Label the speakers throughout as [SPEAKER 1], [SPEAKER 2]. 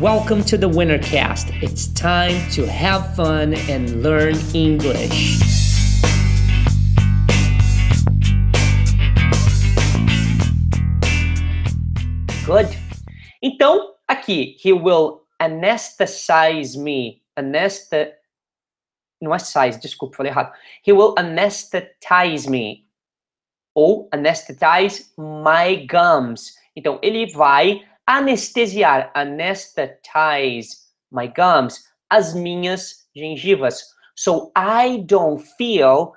[SPEAKER 1] Welcome to the Wintercast. It's time to have fun and learn English. Good. Então, aqui, he will anesthetize me. Anesthet... Não é size, desculpa, falei errado. He will anesthetize me. Ou anesthetize my gums. Então, ele vai anestesiar, anesthetize my gums, as minhas gengivas. So I don't feel,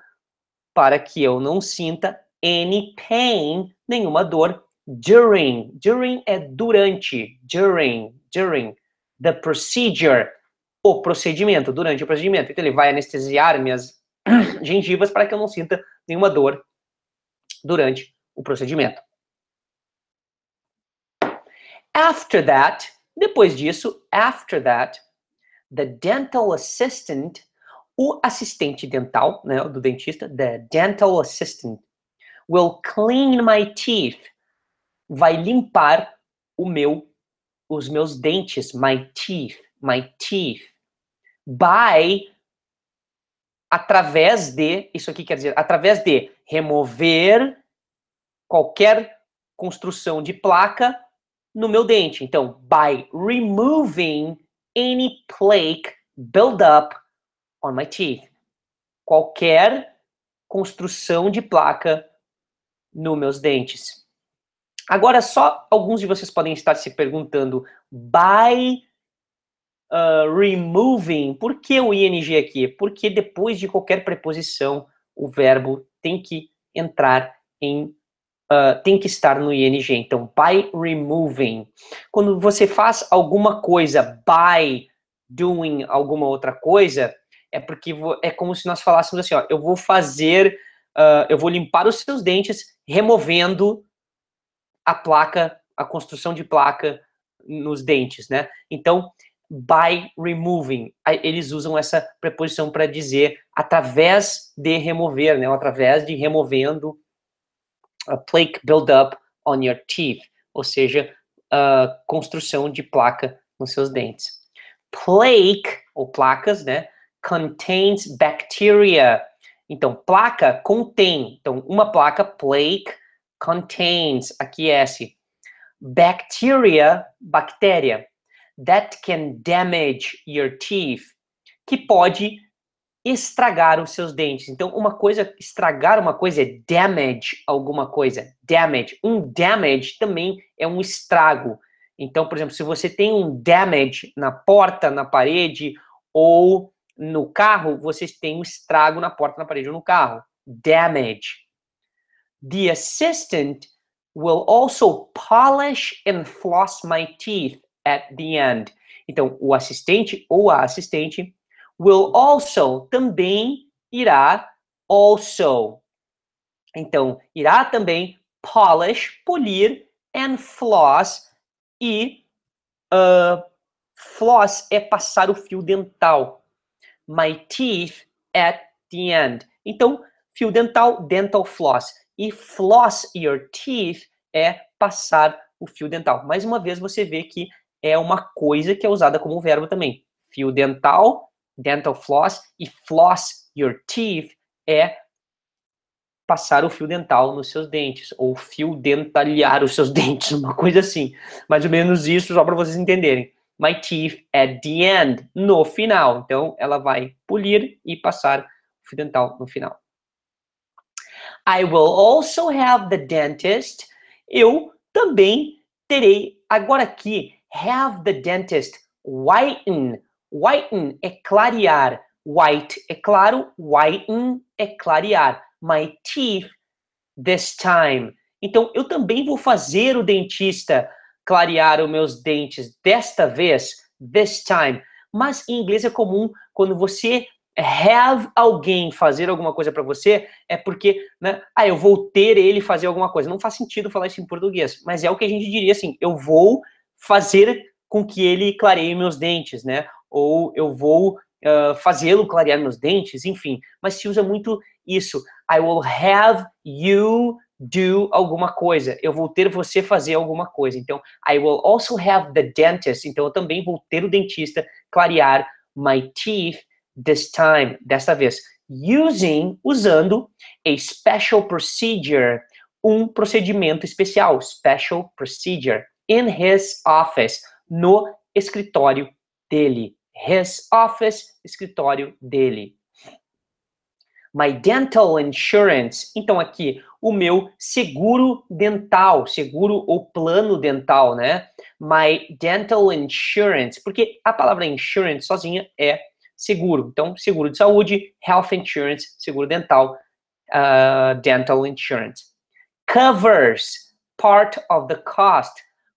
[SPEAKER 1] para que eu não sinta any pain, nenhuma dor during. During é durante. During, during the procedure, o procedimento, durante o procedimento. Então ele vai anestesiar minhas gengivas para que eu não sinta nenhuma dor durante o procedimento. After that, depois disso, after that, the dental assistant, o assistente dental, né, do dentista, the dental assistant, will clean my teeth, vai limpar o meu, os meus dentes, my teeth, my teeth, by, através de, isso aqui quer dizer, através de remover qualquer construção de placa no meu dente. Então, by removing any plaque build-up on my teeth. Qualquer construção de placa nos meus dentes. Agora, só alguns de vocês podem estar se perguntando, by uh, removing, por que o ing aqui? Porque depois de qualquer preposição, o verbo tem que entrar em uh, tem que estar no ing. Então, by removing. Quando você faz alguma coisa by doing alguma outra coisa, é porque é como se nós falássemos assim, ó, eu vou fazer, uh, eu vou limpar os seus dentes removendo a placa, a construção de placa nos dentes, né? Então, by removing, eles usam essa preposição para dizer através de remover, né? Através de removendo plaque build-up on your teeth, ou seja, a construção de placa nos seus dentes. Plaque, ou placas, né, contains bacteria. Então, placa contém. Então, uma placa, plaque, contains, aquece. Bacteria, bactéria, that can damage your teeth, que pode estragar os seus dentes. Então, uma coisa, estragar uma coisa é damage alguma coisa. Damage. Um damage também é um estrago. Então, por exemplo, se você tem um damage na porta, na parede ou no carro, você tem um estrago na porta, na parede ou no carro. Damage. The assistant will also polish and floss my teeth at the end. Então, o assistente ou a assistente will also também irá also. Então, irá também polish, polir, and floss, e uh, floss é passar o fio dental. My teeth at the end. Então, fio dental, dental floss. E floss your teeth é passar o fio dental. Mais uma vez, você vê que é uma coisa que é usada como verbo também. Fio dental, dental floss, e floss your teeth é passar o fio dental nos seus dentes, ou fio dentalhar os seus dentes, uma coisa assim. Mais ou menos isso, só para vocês entenderem. My teeth at the end, no final. Então, ela vai polir e passar o fio dental no final. I will also have the dentist. Eu também terei, agora aqui, have the dentist whiten Whiten é clarear. White é claro, whiten é clarear. My teeth this time. Então, eu também vou fazer o dentista clarear os meus dentes desta vez, this time. Mas em inglês é comum quando você have alguém fazer alguma coisa para você, é porque, né, ah, eu vou ter ele fazer alguma coisa. Não faz sentido falar isso em português, mas é o que a gente diria assim, eu vou fazer com que ele clareie meus dentes, né? Ou eu vou uh, fazê-lo clarear meus dentes, enfim. Mas se usa muito isso. I will have you do alguma coisa. Eu vou ter você fazer alguma coisa. Então, I will also have the dentist. Então, eu também vou ter o dentista clarear my teeth this time, desta vez. Using, usando a special procedure, um procedimento especial, special procedure, in his office, no escritório dele. His office, escritório dele. My dental insurance. Então, aqui, o meu seguro dental, seguro ou plano dental, né? My dental insurance. Porque a palavra insurance sozinha é seguro. Então, seguro de saúde, health insurance, seguro dental, uh, dental insurance. Covers part of the cost.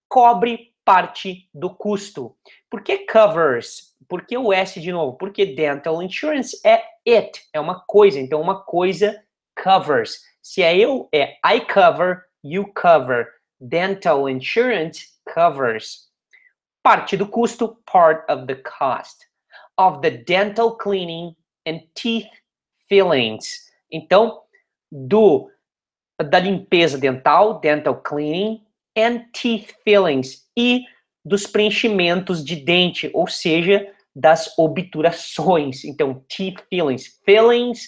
[SPEAKER 1] Cobre parte do custo. Por que covers? Por que o S de novo? Porque dental insurance é it, é uma coisa. Então, uma coisa covers. Se é eu, é I cover, you cover. Dental insurance covers. Parte do custo, part of the cost. Of the dental cleaning and teeth fillings. Então, do da limpeza dental, dental cleaning, and teeth fillings e dos preenchimentos de dente, ou seja, das obturações. Então, teeth fillings. Fillings,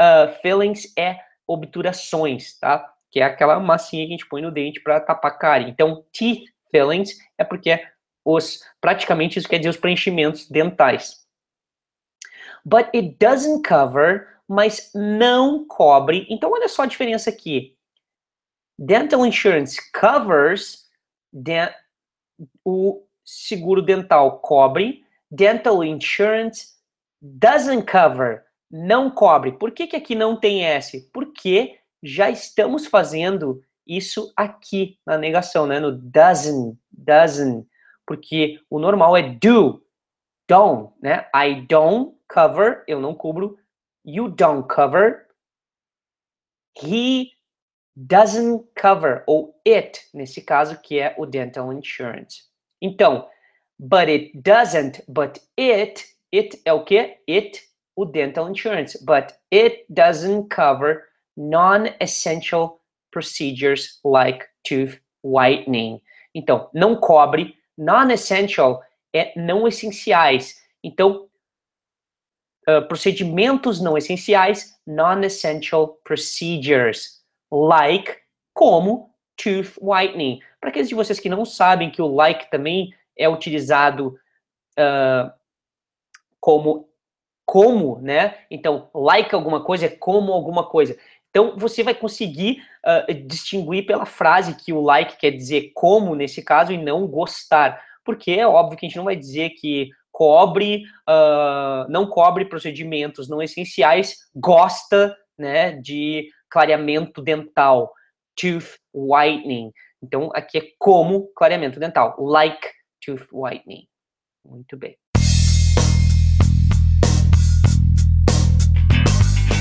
[SPEAKER 1] uh, fillings é obturações, tá? Que é aquela massinha que a gente põe no dente para tapar cárie. Então, teeth fillings é porque os praticamente isso quer dizer os preenchimentos dentais. But it doesn't cover, mas não cobre. Então, olha só a diferença aqui. Dental insurance covers de, o seguro dental cobre, dental insurance doesn't cover, não cobre. Por que, que aqui não tem S? Porque já estamos fazendo isso aqui na negação, né? No doesn't, doesn't. Porque o normal é do, don't, né? I don't cover, eu não cubro. You don't cover. He doesn't cover, ou it, nesse caso, que é o dental insurance. Então, but it doesn't, but it, it é o que? It, o dental insurance, but it doesn't cover non-essential procedures like tooth whitening. Então, não cobre, non-essential é não essenciais. Então, uh, procedimentos não essenciais, non-essential procedures like como tooth whitening. Para aqueles de vocês que não sabem que o like também é utilizado uh, como como, né? Então, like alguma coisa é como alguma coisa. Então, você vai conseguir uh, distinguir pela frase que o like quer dizer como, nesse caso, e não gostar. Porque é óbvio que a gente não vai dizer que cobre, uh, não cobre procedimentos não essenciais, gosta, né, de clareamento dental, tooth whitening. Então, aqui é como clareamento dental, like tooth whitening. Muito bem.